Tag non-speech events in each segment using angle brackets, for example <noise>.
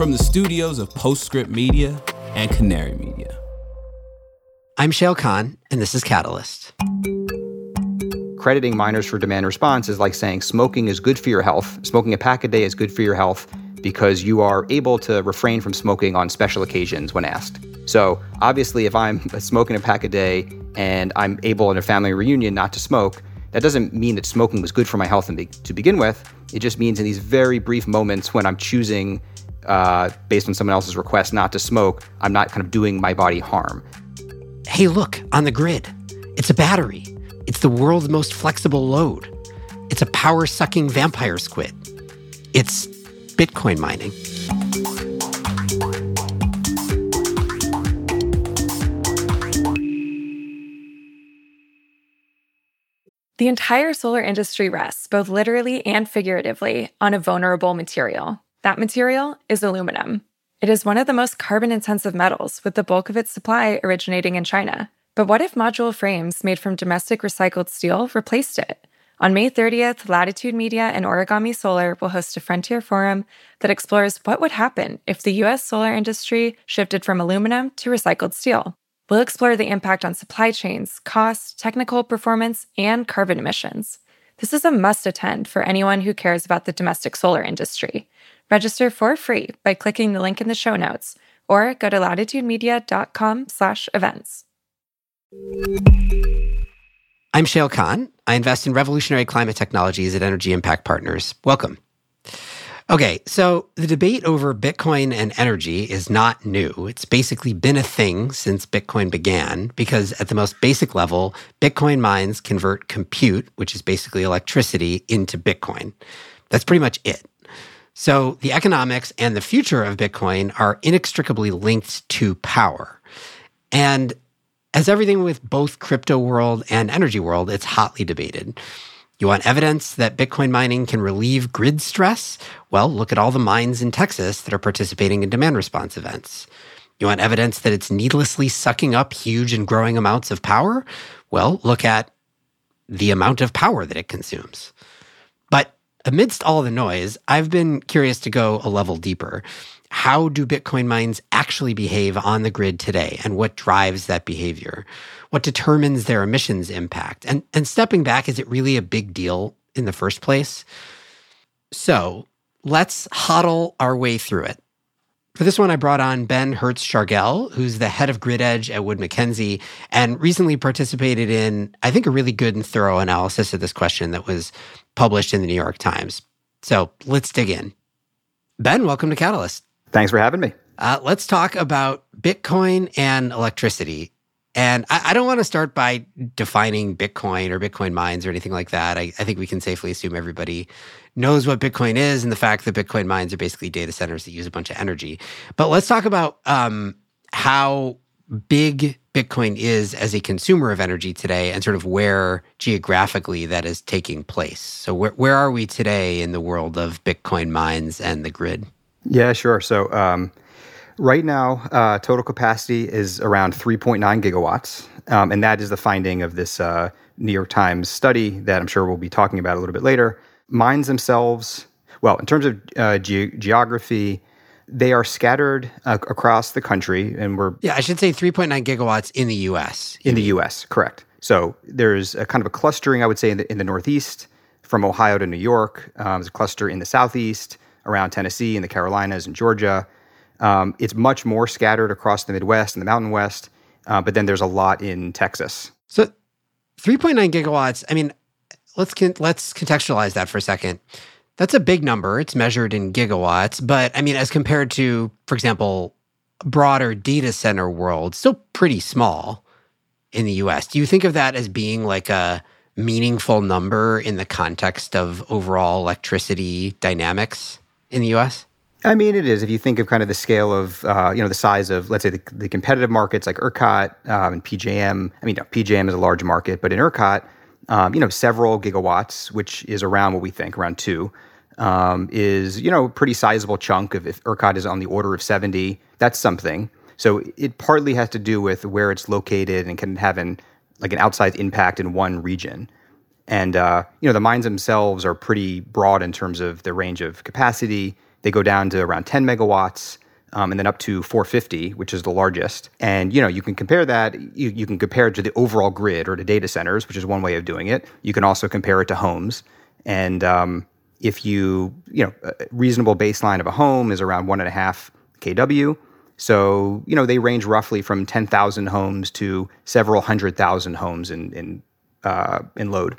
from the studios of Postscript Media and Canary Media. I'm Shayle Khan, and this is Catalyst. Crediting miners for demand response is like saying smoking is good for your health. Smoking a pack a day is good for your health because you are able to refrain from smoking on special occasions when asked. So, obviously, if I'm <laughs> smoking a pack a day and I'm able in a family reunion not to smoke, that doesn't mean that smoking was good for my health to begin with. It just means in these very brief moments when I'm choosing, uh, based on someone else's request, not to smoke, I'm not kind of doing my body harm. Hey, look, on the grid. It's a battery. It's the world's most flexible load. It's a power sucking vampire squid. It's Bitcoin mining. The entire solar industry rests, both literally and figuratively, on a vulnerable material. That material is aluminum. It is one of the most carbon intensive metals, with the bulk of its supply originating in China. But what if module frames made from domestic recycled steel replaced it? On May 30th, Latitude Media and Origami Solar will host a Frontier Forum that explores what would happen if the US solar industry shifted from aluminum to recycled steel. We'll explore the impact on supply chains, cost, technical performance, and carbon emissions. This is a must attend for anyone who cares about the domestic solar industry. Register for free by clicking the link in the show notes or go to latitudemedia.com slash events. I'm Shayle Khan. I invest in revolutionary climate technologies at Energy Impact Partners. Welcome. Okay, so the debate over Bitcoin and energy is not new. It's basically been a thing since Bitcoin began because, at the most basic level, Bitcoin mines convert compute, which is basically electricity, into Bitcoin. That's pretty much it. So the economics and the future of Bitcoin are inextricably linked to power. And as everything with both crypto world and energy world, it's hotly debated. You want evidence that Bitcoin mining can relieve grid stress? Well, look at all the mines in Texas that are participating in demand response events. You want evidence that it's needlessly sucking up huge and growing amounts of power? Well, look at the amount of power that it consumes. Amidst all the noise, I've been curious to go a level deeper. How do Bitcoin mines actually behave on the grid today, and what drives that behavior? what determines their emissions impact. And, and stepping back, is it really a big deal in the first place? So let's huddle our way through it. For this one, I brought on Ben Hertz Shargel, who's the head of Grid Edge at Wood Mackenzie, and recently participated in, I think, a really good and thorough analysis of this question that was published in the New York Times. So let's dig in. Ben, welcome to Catalyst. Thanks for having me. Uh, let's talk about Bitcoin and electricity. And I, I don't want to start by defining Bitcoin or Bitcoin mines or anything like that. I, I think we can safely assume everybody knows what Bitcoin is and the fact that Bitcoin mines are basically data centers that use a bunch of energy. But let's talk about um, how big Bitcoin is as a consumer of energy today and sort of where geographically that is taking place. So, where, where are we today in the world of Bitcoin mines and the grid? Yeah, sure. So, um, Right now, uh, total capacity is around 3.9 gigawatts, um, and that is the finding of this uh, New York Times study that I'm sure we'll be talking about a little bit later. Mines themselves, well, in terms of uh, ge- geography, they are scattered uh, across the country, and we're yeah, I should say 3.9 gigawatts in the U.S. In the U.S., correct. So there's a kind of a clustering, I would say, in the, in the Northeast, from Ohio to New York. Um, there's a cluster in the Southeast, around Tennessee, and the Carolinas, and Georgia. Um, it's much more scattered across the Midwest and the Mountain West, uh, but then there's a lot in Texas. So, 3.9 gigawatts. I mean, let's con- let's contextualize that for a second. That's a big number. It's measured in gigawatts, but I mean, as compared to, for example, broader data center world, still pretty small in the U.S. Do you think of that as being like a meaningful number in the context of overall electricity dynamics in the U.S.? I mean, it is. If you think of kind of the scale of, uh, you know, the size of, let's say, the, the competitive markets like ERCOT um, and PJM. I mean, no, PJM is a large market, but in ERCOT, um, you know, several gigawatts, which is around what we think, around two, um, is, you know, a pretty sizable chunk of if ERCOT is on the order of 70, that's something. So it partly has to do with where it's located and can have an, like an outsized impact in one region. And, uh, you know, the mines themselves are pretty broad in terms of the range of capacity They go down to around 10 megawatts. Um, and then up to 450, which is the largest. And you know, you can compare that. You, you can compare it to the overall grid or to data centers, which is one way of doing it. You can also compare it to homes. And um, if you, you know, a reasonable baseline of a home is around one and a half kW. So you know, they range roughly from 10,000 homes to several hundred thousand homes in in uh, in load.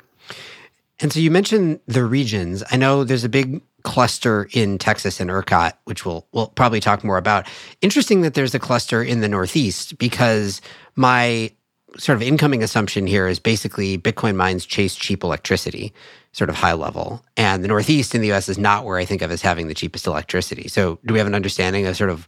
And so you mentioned the regions. I know there's a big cluster in Texas and ERCOT, which we'll we'll probably talk more about. Interesting that there's a cluster in the Northeast because my sort of incoming assumption here is basically Bitcoin mines chase cheap electricity, sort of high level. And the Northeast in the US is not where I think of as having the cheapest electricity. So do we have an understanding of sort of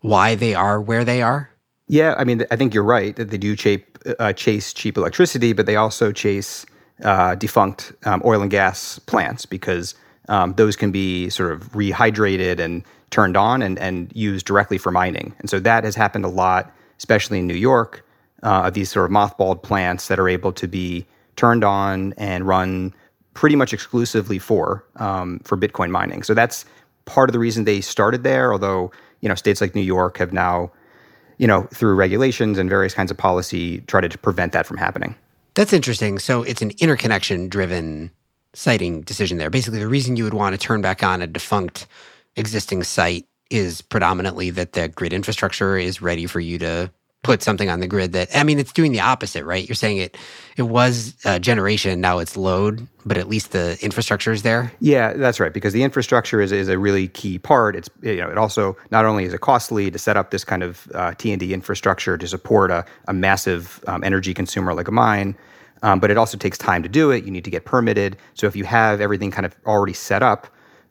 why they are where they are? Yeah, I mean, I think you're right that they do chase, uh, chase cheap electricity, but they also chase uh, defunct um, oil and gas plants because um, those can be sort of rehydrated and turned on and, and used directly for mining. And so that has happened a lot, especially in New York, uh, of these sort of mothballed plants that are able to be turned on and run pretty much exclusively for um, for Bitcoin mining. So that's part of the reason they started there. Although you know states like New York have now, you know, through regulations and various kinds of policy, tried to prevent that from happening. That's interesting. So it's an interconnection driven siting decision there. Basically, the reason you would want to turn back on a defunct existing site is predominantly that the grid infrastructure is ready for you to put something on the grid that I mean it's doing the opposite, right? You're saying it it was uh, generation, now it's load, but at least the infrastructure is there. Yeah, that's right. Because the infrastructure is, is a really key part. It's you know it also not only is it costly to set up this kind of uh, T and D infrastructure to support a, a massive um, energy consumer like a mine, um, but it also takes time to do it. You need to get permitted. So if you have everything kind of already set up,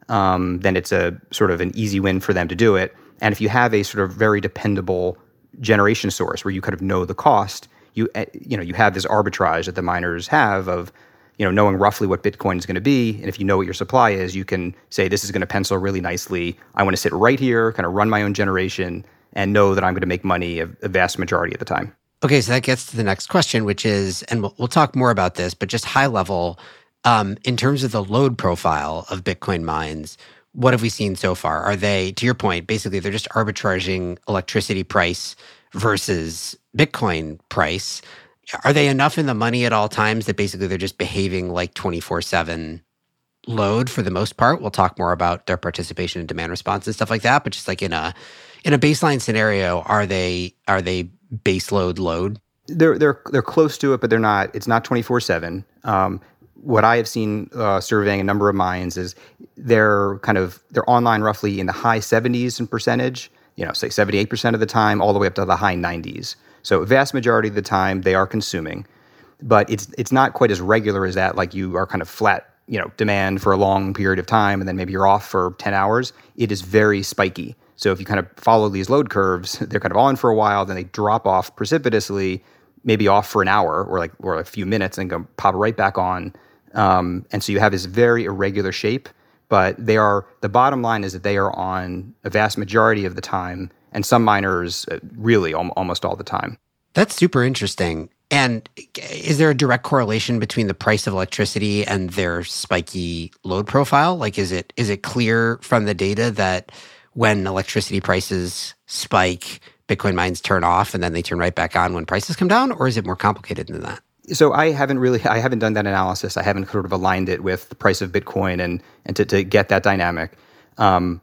um, then it's a sort of an easy win for them to do it. And if you have a sort of very dependable generation source where you kind of know the cost, you eh, you know you have this arbitrage that the miners have of you know knowing roughly what Bitcoin is going to be, and if you know what your supply is, you can say this is going to pencil really nicely. I want to sit right here, kind of run my own generation, and know that I'm going to make money a, a vast majority of the time. Okay, so that gets to the next question, which is, and we'll, we'll talk more about this, but just high level, um, in terms of the load profile of Bitcoin mines, what have we seen so far? Are they, to your point, basically they're just arbitraging electricity price versus Bitcoin price? Are they enough in the money at all times that basically they're just behaving like 24 7 load for the most part? We'll talk more about their participation in demand response and stuff like that. But just like in a in a baseline scenario, are they are they base load? They're they're they're close to it, but they're not. It's not 24 um, seven what I have seen uh, surveying a number of mines is they're kind of they're online roughly in the high 70s in percentage, you know, say 78% of the time, all the way up to the high 90s. So vast majority of the time they are consuming, but it's it's not quite as regular as that. Like you are kind of flat, you know, demand for a long period of time, and then maybe you're off for 10 hours. It is very spiky. So if you kind of follow these load curves, <laughs> they're kind of on for a while, then they drop off precipitously, maybe off for an hour or like or a few minutes, and go pop right back on um, and so you have this very irregular shape, but they are the bottom line is that they are on a vast majority of the time, and some miners uh, really al- almost all the time. That's super interesting. And is there a direct correlation between the price of electricity and their spiky load profile? Like, is it is it clear from the data that when electricity prices spike, Bitcoin mines turn off and then they turn right back on when prices come down, or is it more complicated than that? so I haven't really I haven't done that analysis. I haven't sort of aligned it with the price of Bitcoin and and to, to get that dynamic. Um,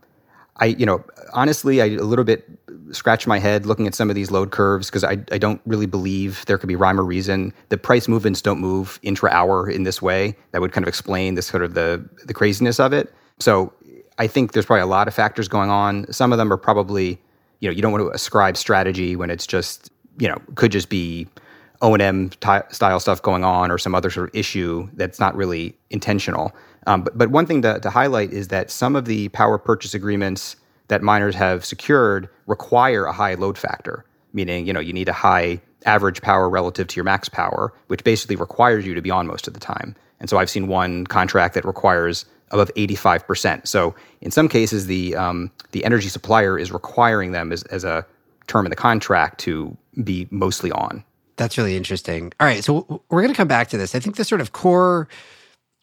I you know honestly I a little bit scratch my head looking at some of these load curves because I, I don't really believe there could be rhyme or reason. The price movements don't move intra hour in this way. That would kind of explain this sort of the the craziness of it. So I think there's probably a lot of factors going on. Some of them are probably you know you don't want to ascribe strategy when it's just you know could just be O&M style stuff going on or some other sort of issue that's not really intentional. Um, but, but one thing to, to highlight is that some of the power purchase agreements that miners have secured require a high load factor, meaning you know you need a high average power relative to your max power, which basically requires you to be on most of the time. And so I've seen one contract that requires above 85%. So in some cases, the um, the energy supplier is requiring them as, as a term in the contract to be mostly on. That's really interesting. All right, so we're going to come back to this. I think the sort of core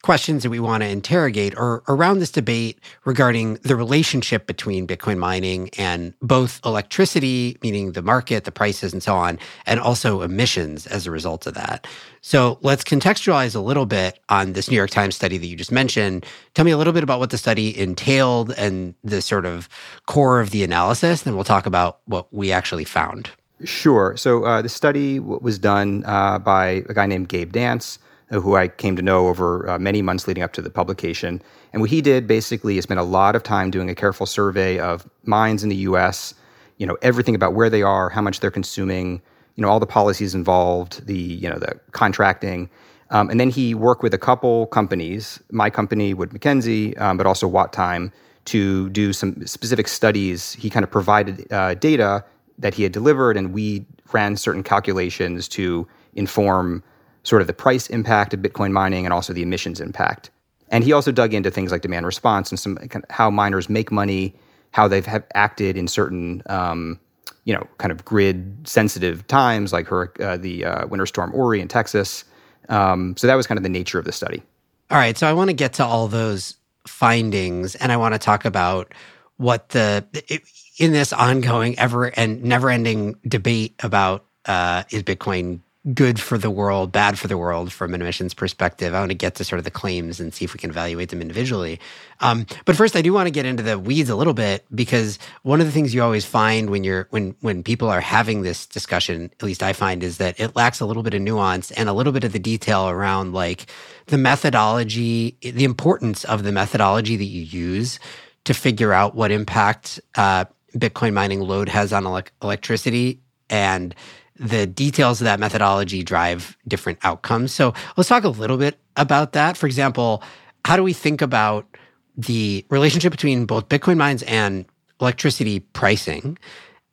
questions that we want to interrogate are around this debate regarding the relationship between Bitcoin mining and both electricity, meaning the market, the prices, and so on, and also emissions as a result of that. So let's contextualize a little bit on this New York Times study that you just mentioned. Tell me a little bit about what the study entailed and the sort of core of the analysis, then we'll talk about what we actually found. Sure. So uh, the study was done uh, by a guy named Gabe Dance who I came to know over uh, many months leading up to the publication. And what he did basically is spend a lot of time doing a careful survey of mines in the U.S. You know everything about where they are, how much they're consuming, you know all the policies involved, the you know the contracting, um, and then he worked with a couple companies, my company, Wood Mackenzie, um, but also WattTime, to do some specific studies. He kind of provided uh, data that he had delivered, and we ran certain calculations to inform sort of the price impact of Bitcoin mining and also the emissions impact. And he also dug into things like demand response and some kind of how miners make money, how they've acted in certain, um, you know, kind of grid sensitive times, like her, uh, the uh, winter storm Uri in Texas. Um, so that was kind of the nature of the study. All right. So I want to get to all those findings, and I want to talk about what the in this ongoing, ever and never ending debate about uh, is Bitcoin good for the world, bad for the world from an emissions perspective. I want to get to sort of the claims and see if we can evaluate them individually. Um, but first, I do want to get into the weeds a little bit because one of the things you always find when you're when when people are having this discussion, at least I find, is that it lacks a little bit of nuance and a little bit of the detail around like the methodology, the importance of the methodology that you use to figure out what impact uh, Bitcoin mining load has on ele- electricity and the details of that methodology drive different outcomes. So let's talk a little bit about that. For example, how do we think about the relationship between both Bitcoin mines and electricity pricing?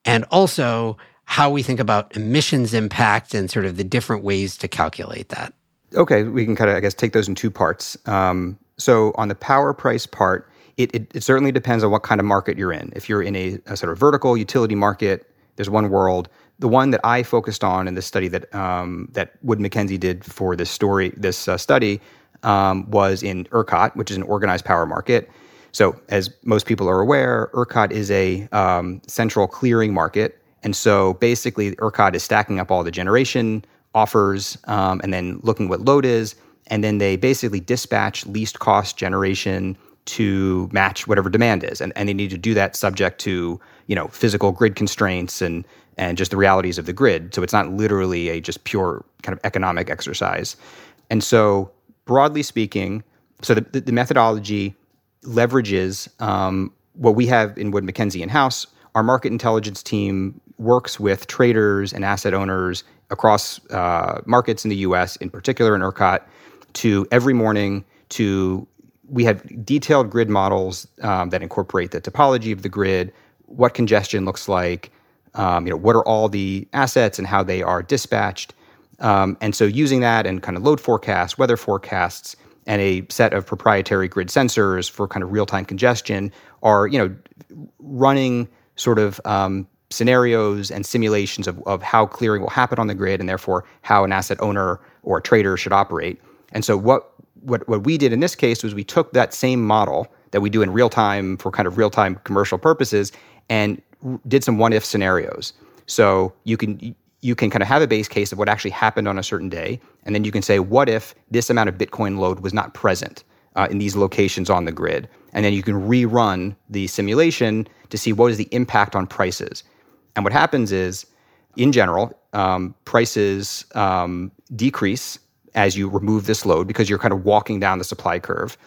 And also how we think about emissions impact and sort of the different ways to calculate that. Okay, we can kind of, I guess, take those in two parts. Um, so on the power price part, it, it, it, certainly depends on what kind of market you're in. If you're in a, a sort of vertical utility market, there's one world the one that I focused on in this study that um, that Wood Mackenzie did for this story, this uh, study, um, was in ERCOT, which is an organized power market. So, as most people are aware, ERCOT is a um, central clearing market, and so basically, ERCOT is stacking up all the generation offers um, and then looking what load is, and then they basically dispatch least cost generation to match whatever demand is, and, and they need to do that subject to you know physical grid constraints and and just the realities of the grid. So it's not literally a just pure kind of economic exercise. And so, broadly speaking, so the, the methodology leverages um, what we have in Wood Mackenzie in house. Our market intelligence team works with traders and asset owners across uh, markets in the US, in particular in ERCOT, to every morning to we have detailed grid models um, that incorporate the topology of the grid, what congestion looks like, um, you know, what are all the assets and how they are dispatched. Um, and so using that and kind of load forecasts, weather forecasts, and a set of proprietary grid sensors for kind of real-time congestion are, you know, running sort of um, scenarios and simulations of, of how clearing will happen on the grid and therefore how an asset owner or a trader should operate. And so what what what we did in this case was we took that same model that we do in real time for kind of real time commercial purposes and did some what if scenarios. So you can you can kind of have a base case of what actually happened on a certain day, and then you can say, what if this amount of Bitcoin load was not present uh, in these locations on the grid, and then you can rerun the simulation to see what is the impact on prices. And what happens is, in general, um, prices um, decrease as you remove this load because you're kind of walking down the supply curve.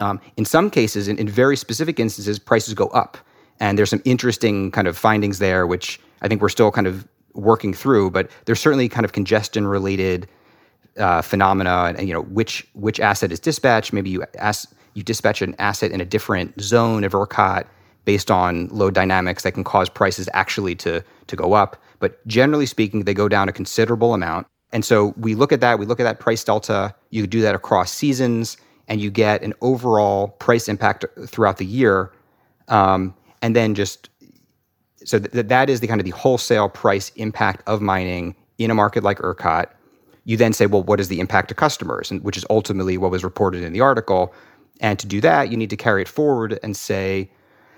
Um, in some cases, in, in very specific instances, prices go up and there's some interesting kind of findings there, which I think we're still kind of working through. But there's certainly kind of congestion related uh, phenomena, and you know which which asset is dispatched. Maybe you ask you dispatch an asset in a different zone of ERCOT based on load dynamics that can cause prices actually to to go up. But generally speaking, they go down a considerable amount. And so we look at that. We look at that price delta. You do that across seasons, and you get an overall price impact throughout the year. Um, and then just so that that is the kind of the wholesale price impact of mining in a market like ERCOT. you then say, well, what is the impact to customers? And which is ultimately what was reported in the article. And to do that, you need to carry it forward and say,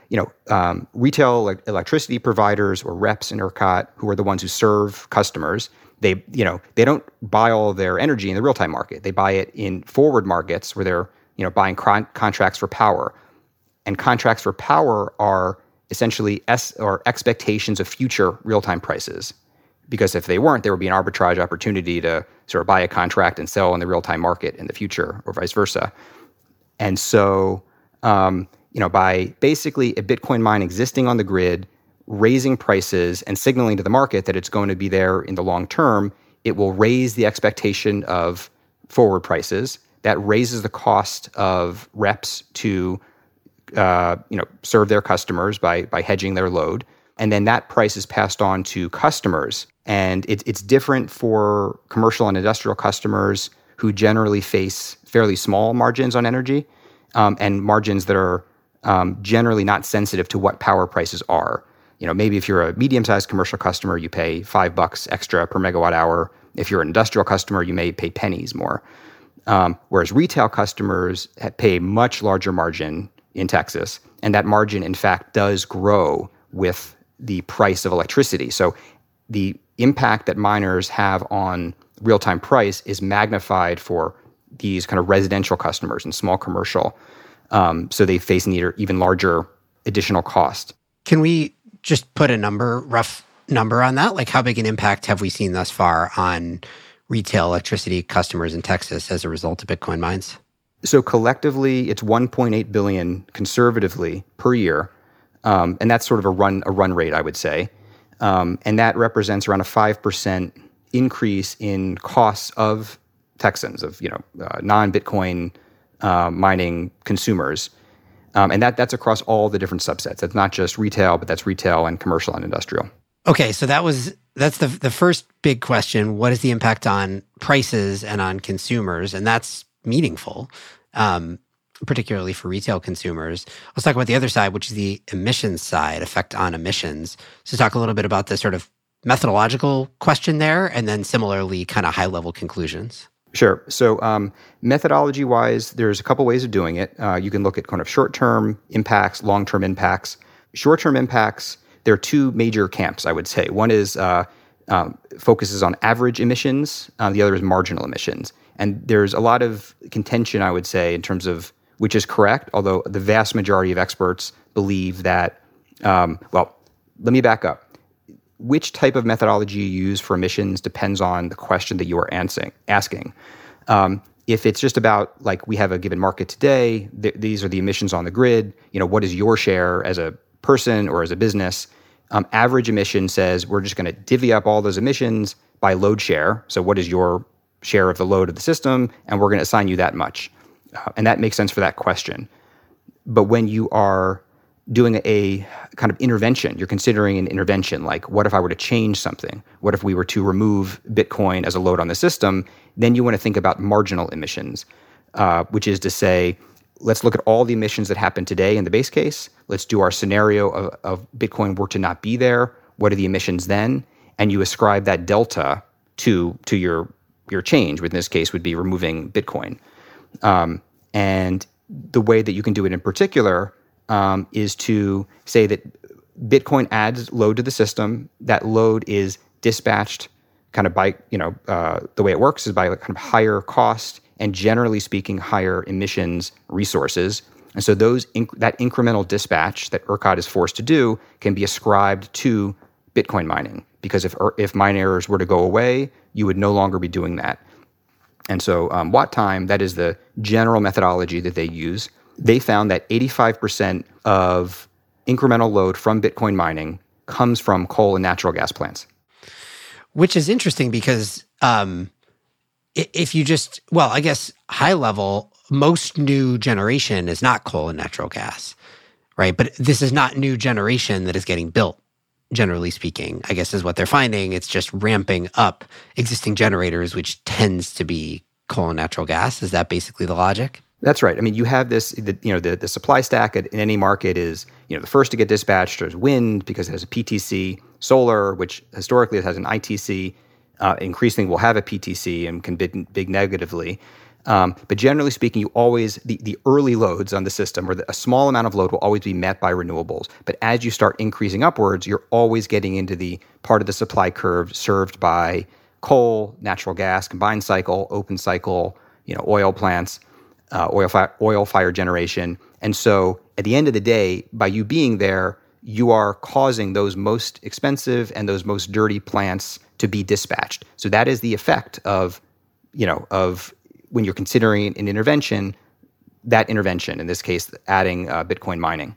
you know, um, retail electricity providers or reps in ERCOT, who are the ones who serve customers, they, you know, they don't buy all their energy in the real time market. They buy it in forward markets where they're, you know, buying con- contracts for power. And contracts for power are essentially S or expectations of future real time prices. Because if they weren't, there would be an arbitrage opportunity to sort of buy a contract and sell in the real time market in the future, or vice versa. And so, um, you know, by basically a Bitcoin mine existing on the grid, raising prices and signaling to the market that it's going to be there in the long term, it will raise the expectation of forward prices. That raises the cost of reps to, uh, you know, serve their customers by by hedging their load, and then that price is passed on to customers. And it, it's different for commercial and industrial customers who generally face fairly small margins on energy um, and margins that are um, generally not sensitive to what power prices are. You know, maybe if you're a medium-sized commercial customer, you pay five bucks extra per megawatt hour. If you're an industrial customer, you may pay pennies more. Um, whereas retail customers pay a much larger margin in Texas, and that margin, in fact, does grow with the price of electricity. So the impact that miners have on real-time price is magnified for these kind of residential customers and small commercial um, so they face an even larger additional cost. Can we just put a number, rough number on that? Like, how big an impact have we seen thus far on retail electricity customers in Texas as a result of Bitcoin mines? So collectively, it's 1.8 billion conservatively per year, um, and that's sort of a run a run rate, I would say, um, and that represents around a five percent increase in costs of Texans of you know uh, non Bitcoin uh, mining consumers. Um, and that that's across all the different subsets. That's not just retail, but that's retail and commercial and industrial. Okay, so that was that's the the first big question. What is the impact on prices and on consumers? And that's meaningful, um, particularly for retail consumers. Let's talk about the other side, which is the emissions side, effect on emissions. So talk a little bit about the sort of methodological question there, and then similarly, kind of high level conclusions. Sure. So, um, methodology wise, there's a couple ways of doing it. Uh, you can look at kind of short term impacts, long term impacts. Short term impacts, there are two major camps, I would say. One is uh, um, focuses on average emissions, uh, the other is marginal emissions. And there's a lot of contention, I would say, in terms of which is correct, although the vast majority of experts believe that, um, well, let me back up which type of methodology you use for emissions depends on the question that you are answering, asking. Um, if it's just about like we have a given market today, th- these are the emissions on the grid. You know, what is your share as a person or as a business? Um, average emission says we're just going to divvy up all those emissions by load share. So, what is your share of the load of the system? And we're going to assign you that much. Uh, and that makes sense for that question. But when you are doing a kind of intervention. You're considering an intervention, like what if I were to change something? What if we were to remove Bitcoin as a load on the system? Then you want to think about marginal emissions, uh, which is to say, let's look at all the emissions that happen today in the base case. Let's do our scenario of, of Bitcoin were to not be there. What are the emissions then? And you ascribe that delta to to your your change. Which in this case would be removing Bitcoin. Um, and the way that you can do it in particular um, is to say that Bitcoin adds load to the system. That load is dispatched kind of by, you know, uh, the way it works is by kind of higher cost and generally speaking, higher emissions resources. And so those inc- that incremental dispatch that ERCOT is forced to do can be ascribed to Bitcoin mining because if er, if mine errors were to go away, you would no longer be doing that. And so um, WattTime, that is the general methodology that they use they found that 85% of incremental load from Bitcoin mining comes from coal and natural gas plants. Which is interesting because um, if you just, well, I guess high level, most new generation is not coal and natural gas, right? But this is not new generation that is getting built, generally speaking, I guess is what they're finding. It's just ramping up existing generators, which tends to be coal and natural gas. Is that basically the logic? That's right. I mean, you have this, the, you know, the, the supply stack in any market is, you know, the first to get dispatched is wind because it has a PTC, solar, which historically has an ITC, Uh, increasingly, will have a PTC and can bid, big negatively. Um, but generally speaking, you always the, the early loads on the system or the, a small amount of load will always be met by renewables. But as you start increasing upwards, you're always getting into the part of the supply curve served by coal, natural gas, combined cycle, open cycle, you know, oil plants, uh, oil fi- oil fire generation. And so, at the end of the day, by you being there, you are causing those most expensive and those most dirty plants to be dispatched. So that is the effect of, you know, of when you're considering an intervention, that intervention, in this case, adding uh, Bitcoin mining.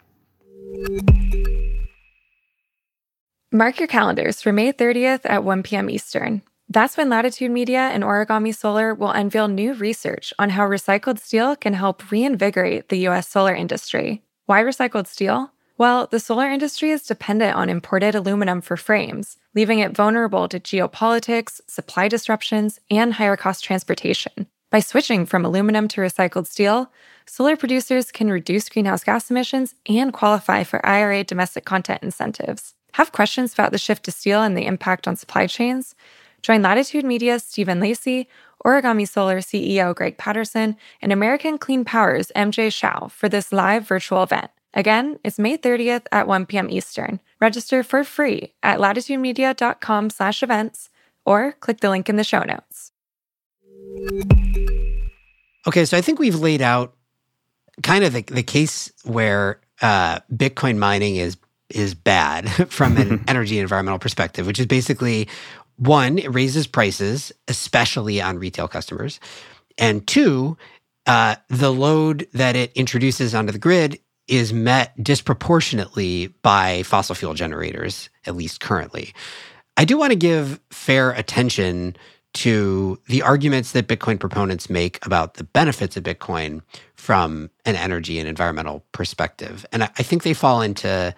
Mark your calendars for May 30th at 1 p.m. Eastern. That's when Latitude Media and Origami Solar will unveil new research on how recycled steel can help reinvigorate the U.S. solar industry. Why recycled steel? Well, the solar industry is dependent on imported aluminum for frames, leaving it vulnerable to geopolitics, supply disruptions, and higher cost transportation. By switching from aluminum to recycled steel, solar producers can reduce greenhouse gas emissions and qualify for IRA domestic content incentives. Have questions about the shift to steel and the impact on supply chains? Join Latitude Media's Stephen Lacey, Origami Solar CEO Greg Patterson, and American Clean Power's MJ Shao for this live virtual event. Again, it's May 30th at 1 p.m. Eastern. Register for free at latitudemedia.com slash events or click the link in the show notes. Okay, so I think we've laid out kind of the, the case where uh, Bitcoin mining is is bad <laughs> from an <laughs> energy and environmental perspective, which is basically one, it raises prices, especially on retail customers, and two, uh, the load that it introduces onto the grid is met disproportionately by fossil fuel generators, at least currently. I do want to give fair attention to the arguments that Bitcoin proponents make about the benefits of Bitcoin from an energy and environmental perspective. And I, think they fall into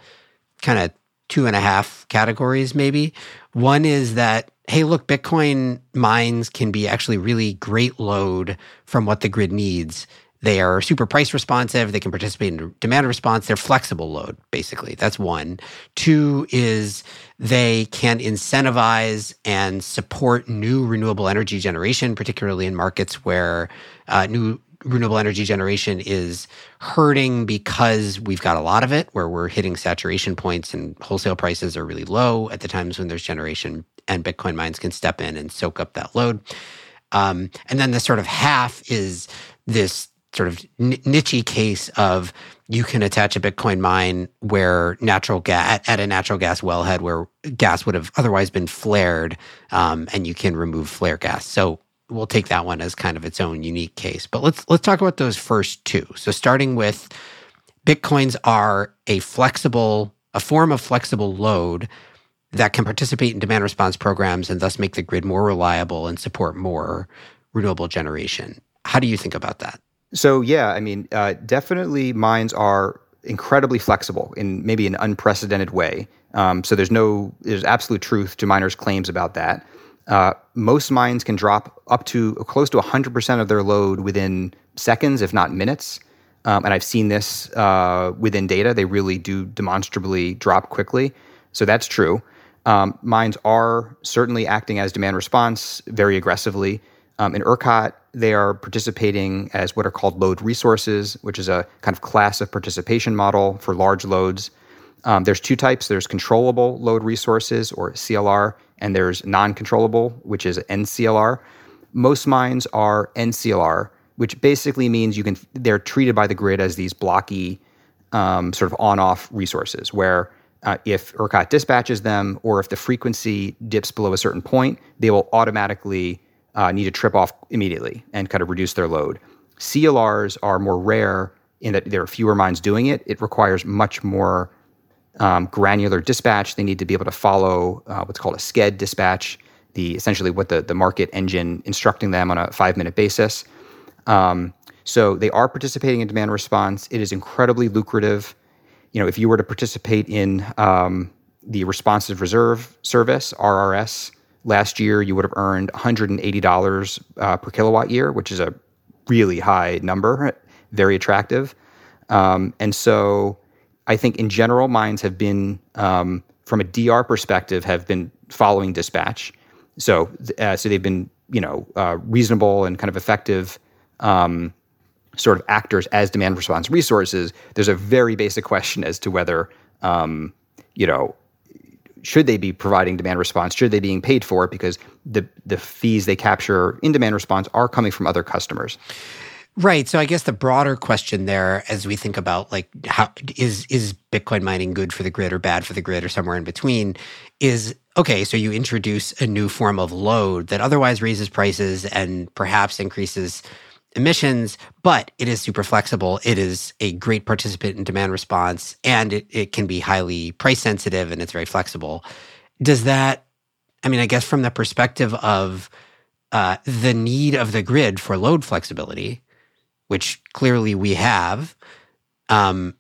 kind of two and a half categories, maybe. One is that, hey, look, Bitcoin mines can be actually really great load from what the grid needs. They are super price responsive. They can participate in demand response. They're flexible load, basically. That's one. Two is they can incentivize and support new renewable energy generation, particularly in markets where uh, new renewable energy generation is hurting because we've got a lot of it, where we're hitting saturation points and wholesale prices are really low at the times when there's generation, and Bitcoin mines can step in and soak up that load. Um, and then the sort of half is this sort of niche case of you can attach a Bitcoin mine where natural gas at a natural gas wellhead where gas would have otherwise been flared, um, and you can remove flare gas. So we'll take that one as kind of its own unique case. But let's let's talk about those first two. So starting with Bitcoins are a flexible, a form of flexible load that can participate in demand response programs and thus make the grid more reliable and support more renewable generation. How do you think about that? So yeah, I mean, uh, definitely mines are incredibly flexible in maybe an unprecedented way. Um, so there's no there's absolute truth to miners' claims about that. Uh, most mines can drop up to close to 100% of their load within seconds, if not minutes. Um, and I've seen this uh, within data. They really do demonstrably drop quickly. So that's true. Um, mines are certainly acting as demand response very aggressively. Um, in ERCOT, they are participating as what are called load resources, which is a kind of class of participation model for large loads. Um, there's two types there's controllable load resources, or CLR, and there's non controllable, which is NCLR. Most mines are NCLR, which basically means you can they're treated by the grid as these blocky um, sort of on-off resources where uh, if ERCOT dispatches them or if the frequency dips below a certain point, they will automatically uh, need to trip off immediately and kind of reduce their load. CLRs are more rare in that there are fewer mines doing it. It requires much more um, granular dispatch. They need to be able to follow uh, what's called a SCED dispatch, the essentially what the, the market engine instructing them on a five minute basis. Um, so they are participating in demand response. It is incredibly lucrative. You know, if you were to participate in um, the Responsive Reserve Service (RRS), Last year, you would have earned $180 uh, per kilowatt year, which is a really high number, very attractive. Um, and so I think in general, mines have been, um, from a DR perspective, have been following dispatch. So, uh, so they've been, you know, uh, reasonable and kind of effective um, sort of actors as demand response resources. There's a very basic question as to whether, um, you know, should they be providing demand response? Should they be being paid for? Because the the fees they capture in demand response are coming from other customers. Right. So I guess the broader question there, as we think about like how is is Bitcoin mining good for the grid or bad for the grid or somewhere in between, is okay. So you introduce a new form of load that otherwise raises prices and perhaps increases emissions, but it is super flexible. It is a great participant in demand response, and it, it can be highly price sensitive and it's very flexible. Does that? I mean, I guess from the perspective of uh, the need of the grid for load flexibility which clearly we have, um,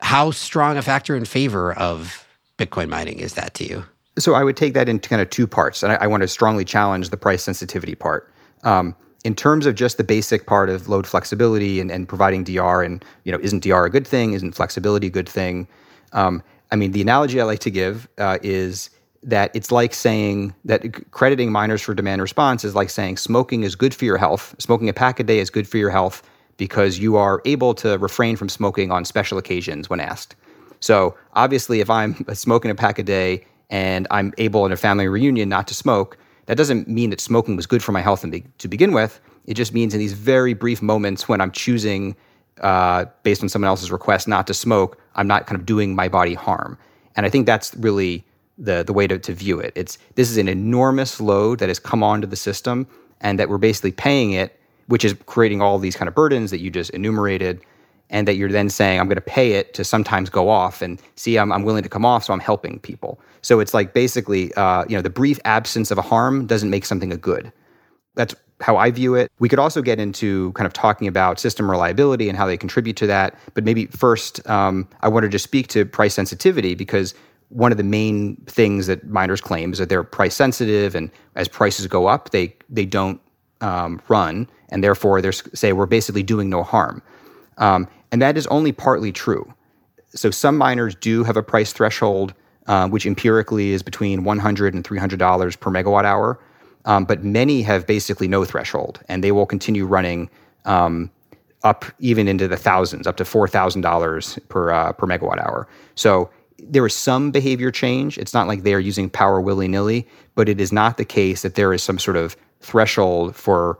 how strong a factor in favor of Bitcoin mining is that to you? So I would take that into kind of two parts, and I, I want to strongly challenge the price sensitivity part. Um, in terms of just the basic part of load flexibility and, and providing DR, and you know, isn't DR a good thing? Isn't flexibility a good thing? Um, I mean, the analogy I like to give uh, is that it's like saying that crediting miners for demand response is like saying smoking is good for your health. Smoking a pack a day is good for your health because you are able to refrain from smoking on special occasions when asked. So obviously, if I'm <laughs> smoking a pack a day and I'm able in a family reunion not to smoke, that doesn't mean that smoking was good for my health to begin with. It just means in these very brief moments when I'm choosing, uh, based on someone else's request, not to smoke, I'm not kind of doing my body harm. And I think that's really the the way to, to view it. It's this is an enormous load that has come onto the system and that we're basically paying it, which is creating all these kind of burdens that you just enumerated, and that you're then saying, I'm going to pay it to sometimes go off and see, I'm, I'm willing to come off, so I'm helping people. So it's like basically, uh, you know, the brief absence of a harm doesn't make something a good. That's how I view it. We could also get into kind of talking about system reliability and how they contribute to that. But maybe first, um, I wanted to speak to price sensitivity because one of the main things that miners claim is that they're price sensitive, and as prices go up, they they don't um, run, and therefore they say we're basically doing no harm, um, and that is only partly true. So some miners do have a price threshold, uh, which empirically is between $100 and 300 dollars per megawatt hour, um, but many have basically no threshold, and they will continue running um, up even into the thousands, up to four thousand dollars per uh, per megawatt hour. So there is some behavior change. It's not like they are using power willy nilly, but it is not the case that there is some sort of threshold for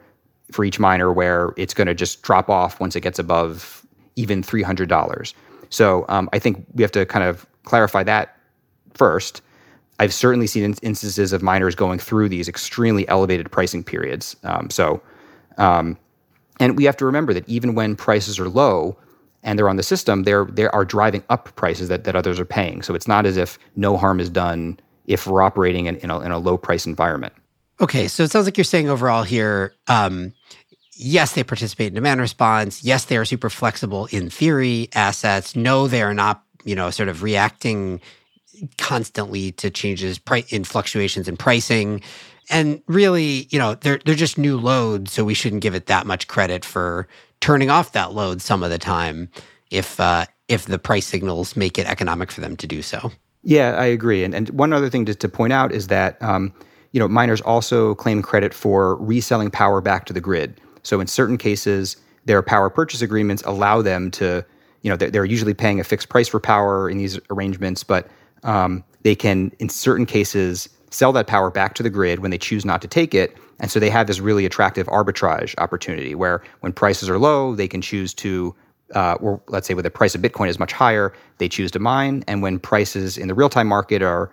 for each miner where it's going to just drop off once it gets above even three hundred dollars. So um, I think we have to kind of clarify that first. I've certainly seen instances of miners going through these extremely elevated pricing periods. Um, so, um, and we have to remember that even when prices are low, and they're on the system, they're they are driving up prices that, that others are paying. So it's not as if no harm is done if we're operating in, in, a, in a low price environment. Okay, so it sounds like you're saying overall here, um, yes, they participate in demand response. Yes, they are super flexible in theory assets. No, they are not, you know, sort of reacting constantly to changes in fluctuations in pricing. And really, you know, they're they're just new loads, so we shouldn't give it that much credit for turning off that load some of the time if uh, if the price signals make it economic for them to do so. Yeah, I agree. And and one other thing to, to point out is that um, you know miners also claim credit for reselling power back to the grid. So in certain cases, their power purchase agreements allow them to you know they're, they're usually paying a fixed price for power in these arrangements, but um, they can in certain cases sell that power back to the grid when they choose not to take it and so they have this really attractive arbitrage opportunity where when prices are low, they can choose to, uh, or let's say when the price of Bitcoin is much higher, they choose to mine. And when prices in the real time market are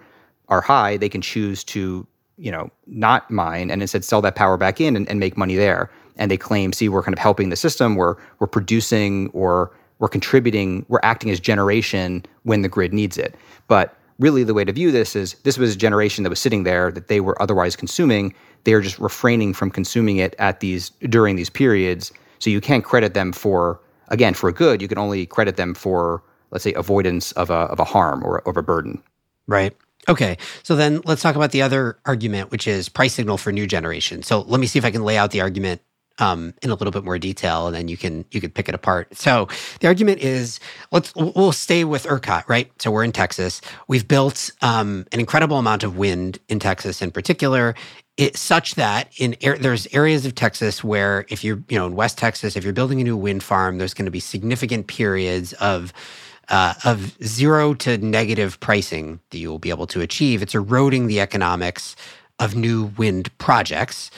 are high, they can choose to, you know, not mine and instead sell that power back in and, and make money there. And they claim, see, we're kind of helping the system, we're we're producing or we're contributing, we're acting as generation when the grid needs it. But really the way to view this is this was a generation that was sitting there that they were otherwise consuming they are just refraining from consuming it at these during these periods. So you can't credit them for again for a good. You can only credit them for let's say avoidance of a of a harm or of a burden. Right. Okay. So then let's talk about the other argument, which is price signal for new generation. So let me see if I can lay out the argument um, in a little bit more detail, and then you can you could pick it apart. So the argument is let's we'll stay with ERCOT, right? So we're in Texas. We've built um, an incredible amount of wind in Texas, in particular. It, such that in there's areas of Texas where if you're you know in West Texas if you're building a new wind farm there's going to be significant periods of uh, of zero to negative pricing that you will be able to achieve. It's eroding the economics of new wind projects.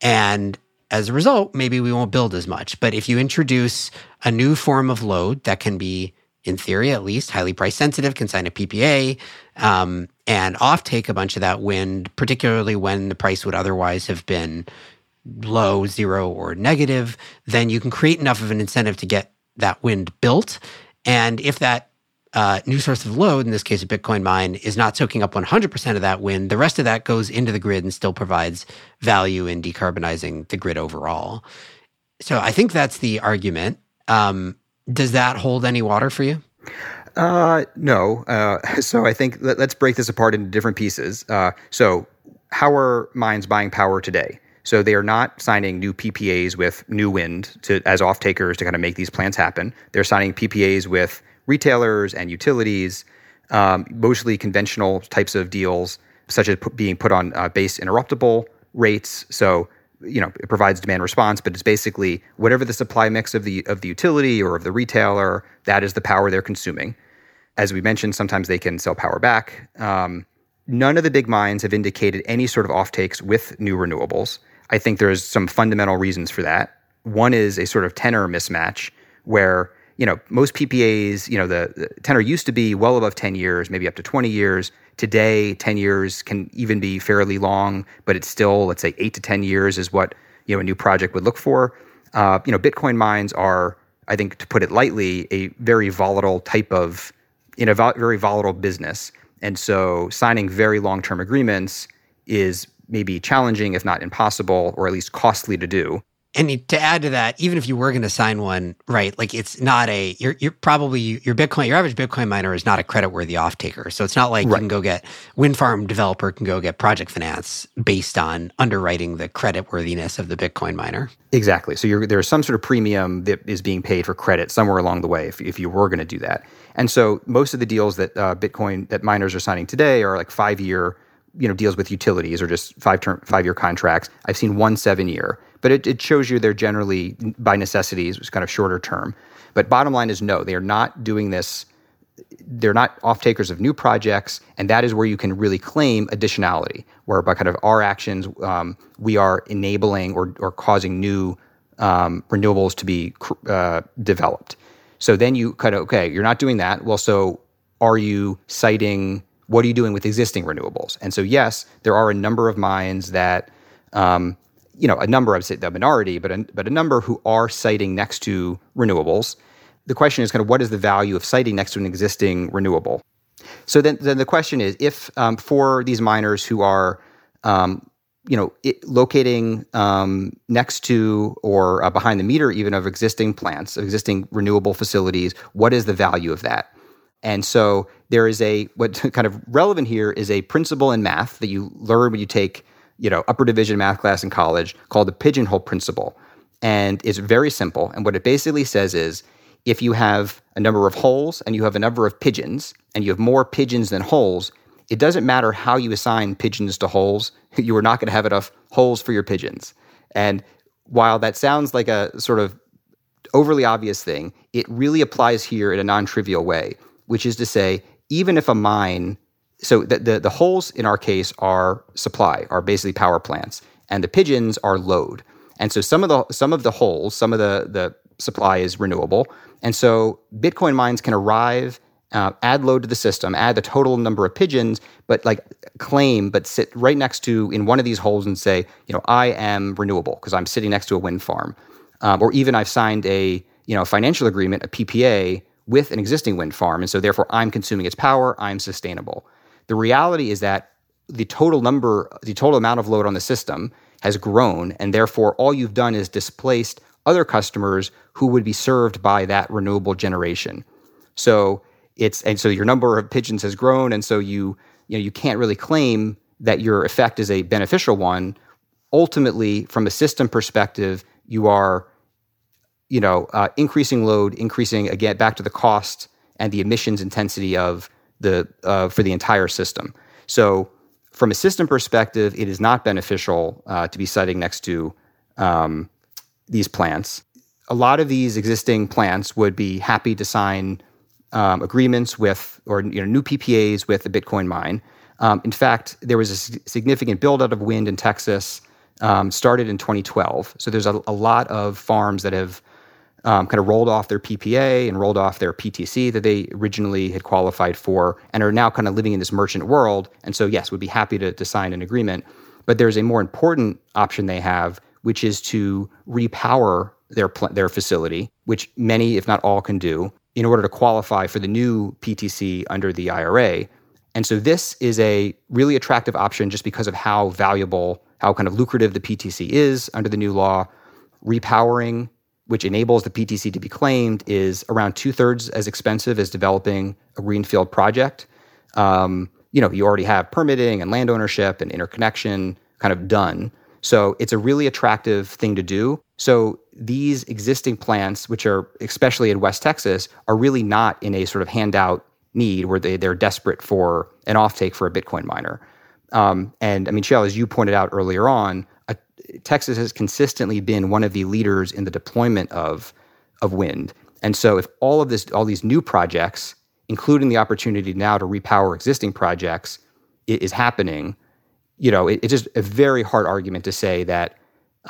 And as a result, maybe we won't build as much. But if you introduce a new form of load that can be, in theory at least, highly price sensitive, can sign a PPA um, and offtake a bunch of that wind, particularly when the price would otherwise have been low, zero, or negative, then you can create enough of an incentive to get that wind built. And if that uh, new source of load, in this case a Bitcoin mine, is not soaking up 100% of that wind. The rest of that goes into the grid and still provides value in decarbonizing the grid overall. So I think that's the argument. Um, does that hold any water for you? Uh, no. Uh, <laughs> so I think let, us break this apart into different pieces. Uh, so how are mines buying power today? So they are not signing new PPAs with new wind to as off takers to kind of make these plants happen. They're signing PPAs with retailers and utilities, um, mostly conventional types of deals, such as p- being put on uh, base interruptible rates. So you know it provides demand response, but it's basically whatever the supply mix of the of the utility or of the retailer, that is the power they're consuming. As we mentioned, sometimes they can sell power back. Um, none of the big mines have indicated any sort of offtakes with new renewables. I think there's some fundamental reasons for that. One is a sort of tenor mismatch where you know, most PPAs, you know, the, the, tenor used to be well above 10 years, maybe up to 20 years. Today, 10 years can even be fairly long, but it's still, let's say, eight to 10 years is what, you know, a new project would look for. Uh, you know, Bitcoin mines are, I think, to put it lightly, a very volatile type of, in a vo- very volatile business. And so signing very long term agreements is maybe challenging, if not impossible, or at least costly to do and to add to that, even if you were going to sign one, right? Like it's not a you're you're probably your Bitcoin your average Bitcoin miner is not a credit worthy off taker. So it's not like right. you can go get wind farm developer can go get project finance based on underwriting the credit worthiness of the Bitcoin miner. Exactly. So there's some sort of premium that is being paid for credit somewhere along the way if if you were going to do that. And so most of the deals that uh, Bitcoin that miners are signing today are like five year you know deals with utilities or just five term five year contracts. I've seen one seven year but it, it shows you they're generally by necessities, is kind of shorter term. But bottom line is no, they are not doing this. They're not off takers of new projects, and that is where you can really claim additionality, where by kind of our actions, um, we are enabling or, or causing new um, renewables to be uh, developed. So then you kind of okay, you're not doing that. Well, so are you siting what are you doing with existing renewables? And so yes, there are a number of mines that um, you know, a number of the minority, but a, but a number who are siting next to renewables. The question is kind of what is the value of siting next to an existing renewable? So then, then the question is if um, for these miners who are, um, you know, it, locating um, next to or uh, behind the meter even of existing plants, existing renewable facilities, what is the value of that? And so there is a what <laughs> kind of relevant here is a principle in math that you learn when you take you know, upper division math class in college called the pigeonhole principle. And it's very simple. And what it basically says is if you have a number of holes and you have a number of pigeons and you have more pigeons than holes, it doesn't matter how you assign pigeons to holes, <laughs> you are not going to have enough holes for your pigeons. And while that sounds like a sort of overly obvious thing, it really applies here in a non trivial way, which is to say, even if a mine so the, the, the holes in our case are supply, are basically power plants, and the pigeons are load. And so some of the some of the holes, some of the the supply is renewable, and so Bitcoin mines can arrive, uh, add load to the system, add the total number of pigeons, but like claim, but sit right next to in one of these holes and say, you know, I am renewable because I'm sitting next to a wind farm, um, or even I've signed a you know financial agreement, a PPA with an existing wind farm, and so therefore I'm consuming its power, I'm sustainable. The reality is that the total number, the total amount of load on the system has grown, and therefore all you've done is displaced other customers who would be served by that renewable generation. So it's and so your number of pigeons has grown, and so you you know you can't really claim that your effect is a beneficial one. Ultimately, from a system perspective, you are, you know, uh, increasing load, increasing again back to the cost and the emissions intensity of the uh, for the entire system. So, from a system perspective, it is not beneficial uh, to be siting next to um, these plants. A lot of these existing plants would be happy to sign um, agreements with or you know new PPAs with the Bitcoin mine. Um, in fact, there was a significant build out of wind in Texas um, started in 2012. So there's a, a lot of farms that have um, kind of rolled off their PPA and rolled off their PTC that they originally had qualified for and are now kind of living in this merchant world. And so, yes, would be happy to, to sign an agreement. But there's a more important option they have, which is to repower their pl- their facility, which many, if not all, can do in order to qualify for the new PTC under the IRA. And so this is a really attractive option just because of how valuable, how kind of lucrative the PTC is under the new law. Repowering, which enables the PTC to be claimed, is around two thirds as expensive as developing a greenfield project. Um, you know, you already have permitting and land ownership and interconnection kind of done. So it's a really attractive thing to do. So these existing plants, which are especially in West Texas, are really not in a sort of handout need where they, they're desperate for an offtake for a Bitcoin miner. Um, and I mean, Shayle, as you pointed out earlier on, Texas has consistently been one of the leaders in the deployment of, of wind. And so if all of this, all these new projects, including the opportunity now to repower existing projects, is happening, you know, it, it's just a very hard argument to say that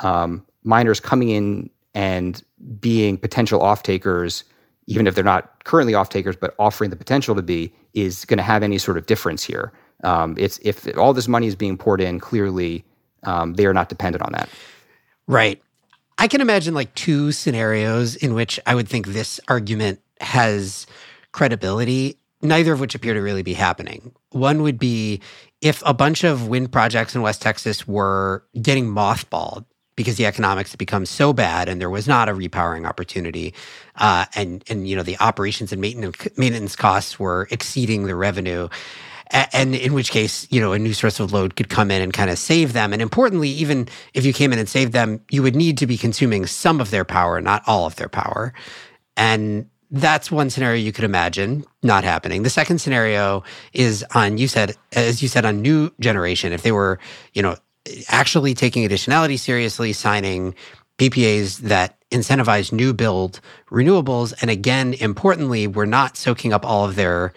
um, miners coming in and being potential off takers, even if they're not currently off takers, but offering the potential to be, is going to have any sort of difference here. Um, it's if all this money is being poured in, clearly um, they are not dependent on that. Right. I can imagine like two scenarios in which I would think this argument has credibility, neither of which appear to really be happening. One would be if a bunch of wind projects in West Texas were getting mothballed because the economics had become so bad and there was not a repowering opportunity uh, and and you know the operations and maintenance maintenance costs were exceeding the revenue and in which case you know a new source of load could come in and kind of save them. And importantly even if you came in and saved them you would need to be consuming some of their power not all of their power. And that's one scenario you could imagine not happening. The second scenario is on you said as you said on new generation. If they were, you know, actually taking additionality seriously, signing PPAs that incentivize new build renewables and again importantly, we're not soaking up all of their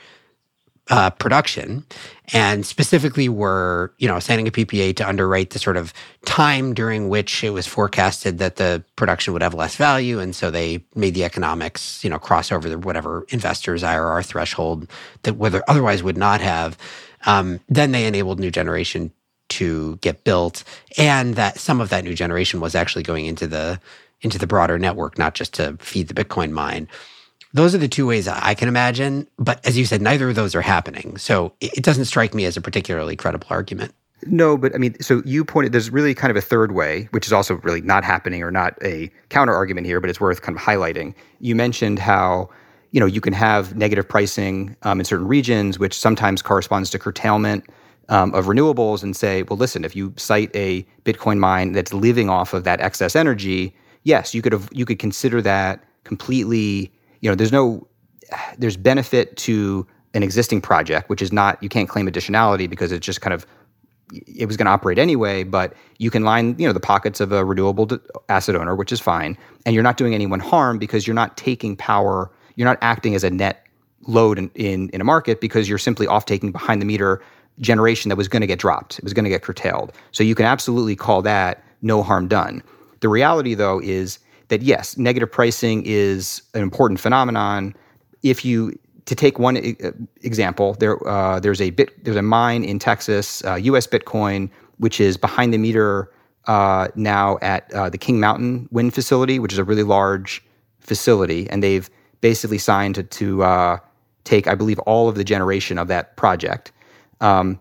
uh, production, and specifically were you know signing a PPA to underwrite the sort of time during which it was forecasted that the production would have less value, and so they made the economics you know cross over the whatever investors IRR threshold that whether otherwise would not have. Um, then they enabled new generation to get built, and that some of that new generation was actually going into the into the broader network, not just to feed the Bitcoin mine. Those are the two ways I can imagine. But as you said, neither of those are happening. So it doesn't strike me as a particularly credible argument. No, but I mean, so you pointed, there's really kind of a third way, which is also really not happening or not a counter argument here, but it's worth kind of highlighting. You mentioned how, you know, you can have negative pricing um, in certain regions, which sometimes corresponds to curtailment um, of renewables and say, well, listen, if you site a Bitcoin mine that's living off of that excess energy, yes, you could have, you could consider that completely you know, there's no there's benefit to an existing project, which is not you can't claim additionality because it's just kind of it was going to operate anyway. But you can line you know the pockets of a renewable asset owner, which is fine, and you're not doing anyone harm because you're not taking power. You're not acting as a net load in, in, in a market because you're simply off taking behind the meter generation that was going to get dropped. It was going to get curtailed. So you can absolutely call that no harm done. The reality, though, is that yes, negative pricing is an important phenomenon. If you to take one example, there uh, there's a bit there's a mine in Texas, uh, U.S. Bitcoin, which is behind the meter uh, now at uh, the King Mountain Wind Facility, which is a really large facility, and they've basically signed to, to uh, take, I believe, all of the generation of that project. Um,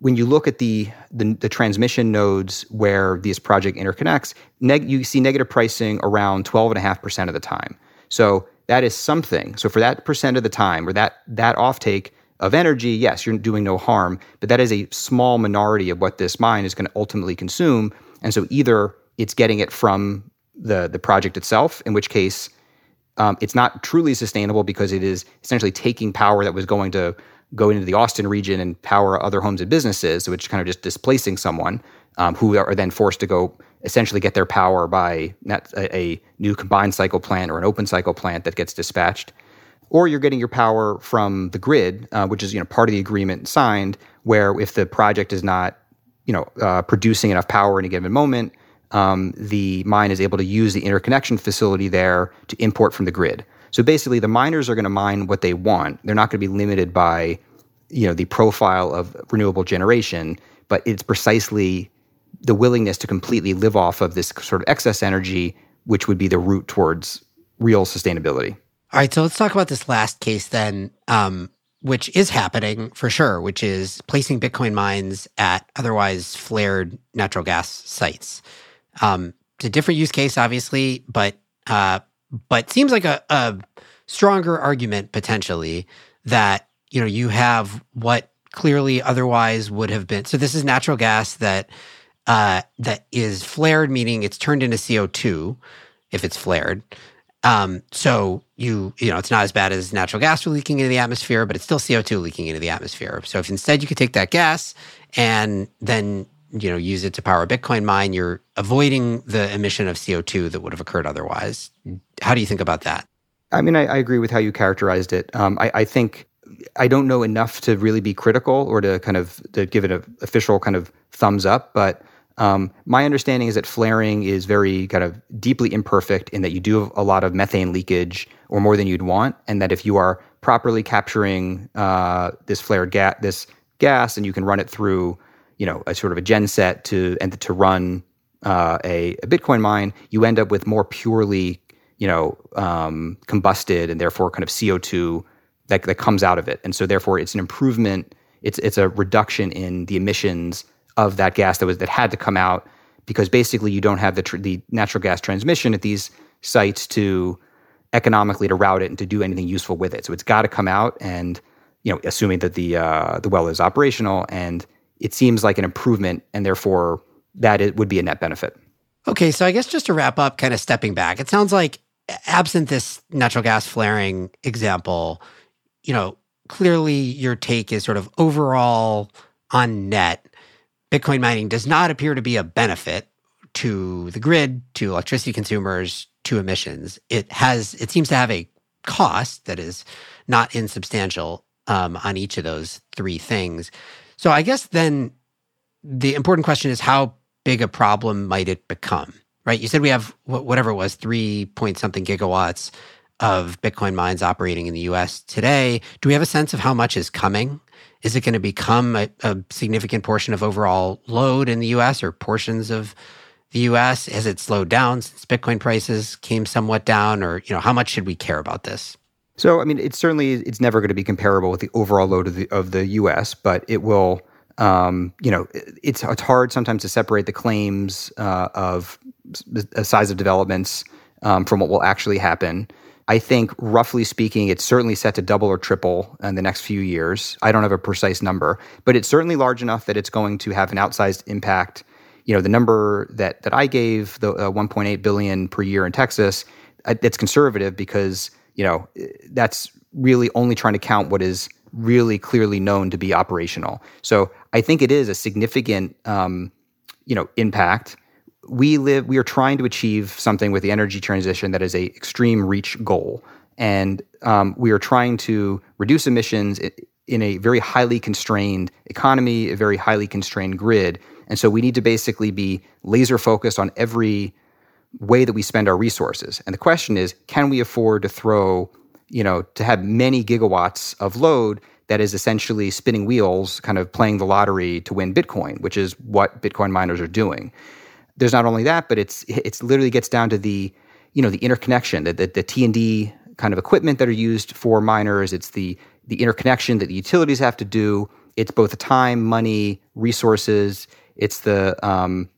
when you look at the, the, the transmission nodes where this project interconnects, neg- you see negative pricing around 12.5% of the time. So that is something. So for that percent of the time, or that that offtake of energy, yes, you're doing no harm, but that is a small minority of what this mine is going to ultimately consume. And so either it's getting it from the the project itself. In which case, um, it's not truly sustainable because it is essentially taking power that was going to go into the Austin region and power other homes and businesses, which kind of just displacing someone um, who are then forced to go essentially get their power by a, a, new combined cycle plant or an open cycle plant that gets dispatched. Or you're getting your power from the grid, uh, which is you know part of the agreement signed, where if the project is not you know uh, producing enough power in a given moment, um, the mine is able to use the interconnection facility there to import from the grid. So basically, the miners are going to mine what they want. They're not going to be limited by, you know, the profile of renewable generation, but it's precisely the willingness to completely live off of this sort of excess energy, which would be the route towards real sustainability. All right, so let's talk about this last case then, um, which is happening for sure, which is placing Bitcoin mines at otherwise flared natural gas sites. Um, it's a different use case, obviously, but uh, but seems like a, a stronger argument potentially that you know you have what clearly otherwise would have been. So this is natural gas that uh, that is flared, meaning it's turned into CO two if it's flared. Um, so you you know it's not as bad as natural gas leaking into the atmosphere, but it's still CO two leaking into the atmosphere. So if instead you could take that gas and then you know use it to power a bitcoin mine you're avoiding the emission of co2 that would have occurred otherwise how do you think about that? I mean i, I agree with how you characterized it. Um, I, I, think i don't know enough to really be critical or to kind of to give it an official kind of thumbs up but um, my understanding is that flaring is very kind of deeply imperfect in that you do have a lot of methane leakage or more than you'd want and that if you are properly capturing uh, this flared gas this gas and you can run it through you know a sort of a gen set to and to run uh, a, a, Bitcoin mine, you end up with more purely you know um, combusted and therefore kind of CO two that that comes out of it, and so therefore it's an improvement. It's it's a reduction in the emissions of that gas that was that had to come out because basically you don't have the tr- the natural gas transmission at these sites to economically to route it and to do anything useful with it. So it's got to come out, and you know, assuming that the uh, the well is operational and it seems like an improvement, and therefore that it would be a net benefit. Okay, so I guess just to wrap up, kind of stepping back, it sounds like absent this natural gas flaring example, you know, clearly your take is sort of overall on net, Bitcoin mining does not appear to be a benefit to the grid, to electricity consumers, to emissions. It has, it seems to have a cost that is not insubstantial um, on each of those three things. So I guess then the important question is how big a problem might it become? Right? You said we have whatever it was, three point something gigawatts of Bitcoin mines operating in the US today. Do we have a sense of how much is coming? Is it going to become a, a significant portion of overall load in the US or portions of the US? Has it slowed down since Bitcoin prices came somewhat down? Or, you know, how much should we care about this? So, I mean, it's certainly it's never going to be comparable with the overall load of the of the U.S., but it will. Um, you know, it's it's hard sometimes to separate the claims uh, of the size of developments um, from what will actually happen. I think, roughly speaking, it's certainly set to double or triple in the next few years. I don't have a precise number, but it's certainly large enough that it's going to have an outsized impact. You know, the number that that I gave, the uh, 1.8 billion per year in Texas, it's conservative because you know, that's really only trying to count what is really clearly known to be operational. So I think it is a significant, um, you know, impact. We live. We are trying to achieve something with the energy transition that is a extreme reach goal, and um, we are trying to reduce emissions in a very highly constrained economy, a very highly constrained grid. And so we need to basically be laser focused on every way that we spend our resources. And the question is, can we afford to throw, you know, to have many gigawatts of load that is essentially spinning wheels, kind of playing the lottery to win Bitcoin, which is what Bitcoin miners are doing. There's not only that, but it's it's literally gets down to the, you know, the interconnection, the the, the T and D kind of equipment that are used for miners. It's the the interconnection that the utilities have to do. It's both the time, money, resources. It's the um,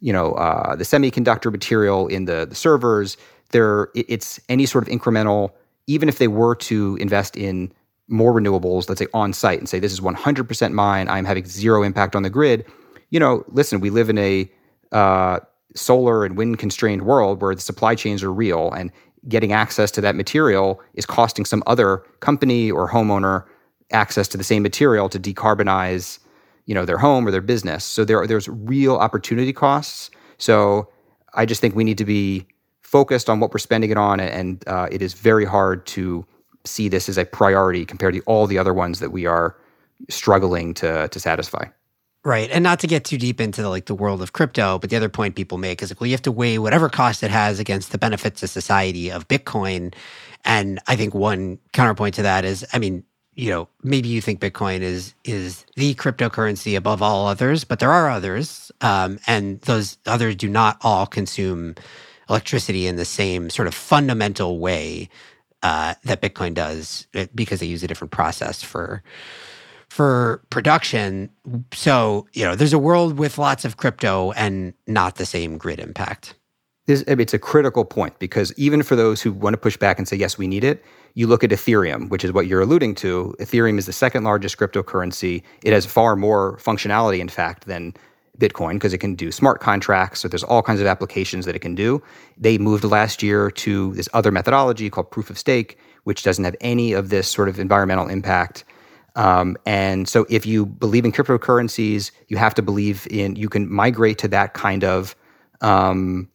you know uh, the semiconductor material in the, the servers. There, it's any sort of incremental. Even if they were to invest in more renewables, let's say on site, and say this is 100% mine, I'm having zero impact on the grid. You know, listen, we live in a uh, solar and wind constrained world where the supply chains are real and getting access to that material is costing some other company or homeowner access to the same material to decarbonize you know their home or their business. So there are, there's real opportunity costs. So i just think we need to be focused on what we're spending it on and uh, it is very hard to see this as a priority compared to all the other ones that we are struggling to to satisfy Right. And not to get too deep into the, like the world of crypto, but the other point people make is like, well, you have to weigh whatever cost it has against the benefits to society of Bitcoin. And I think one counterpoint to that is, I mean, you know, maybe you think Bitcoin is is the cryptocurrency above all others, but there are others, um, and those others do not all consume electricity in the same sort of fundamental way uh, that Bitcoin does, eh, because they use a different process for for production. So, you know, there's a world with lots of crypto and not the same grid impact. It's a critical point because even for those who want to push back and say, yes, we need it, you look at Ethereum, which is what you're alluding to. Ethereum is the second largest cryptocurrency. It has far more functionality, in fact, than Bitcoin because it can do smart contracts. So there's all kinds of applications that it can do. They moved last year to this other methodology called proof of stake, which doesn't have any of this sort of environmental impact. Um, and so if you believe in cryptocurrencies, you have to believe in, you can migrate to that kind of um,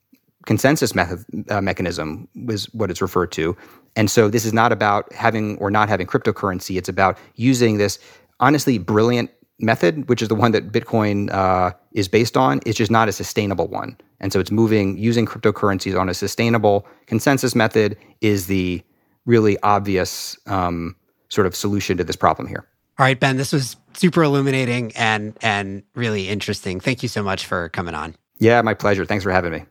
consensus method, uh, mechanism, was what it's referred to. And so this is not about having or not having cryptocurrency. It's about using this honestly brilliant method, which is the one that Bitcoin uh, is based on. It's just not a sustainable one. And so it's moving, using cryptocurrencies on a sustainable consensus method is the really obvious um, sort of solution to this problem here. All right, Ben, this was super illuminating and and really interesting. Thank you so much for coming on. Yeah, my pleasure. Thanks for having me.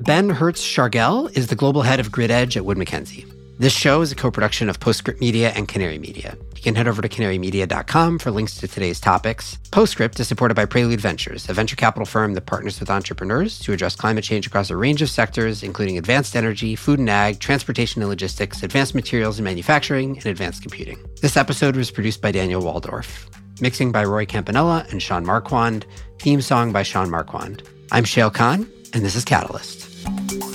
Ben Hertz Shargel is the global head of Grid Edge at Wood Mackenzie. This show is a co-production of Postscript Media and Canary Media. You can head over to canarymedia.com for links to today's topics. Postscript is supported by Prelude Ventures, a venture capital firm that partners with entrepreneurs to address climate change across a range of sectors, including advanced energy, food and ag, transportation and logistics, advanced materials and manufacturing, and advanced computing. This episode was produced by Daniel Woldorff. Mixing by Roy Campanella and Sean Marquand. Theme song by Sean Marquand. I'm Shayle Kann, and this is Catalyst.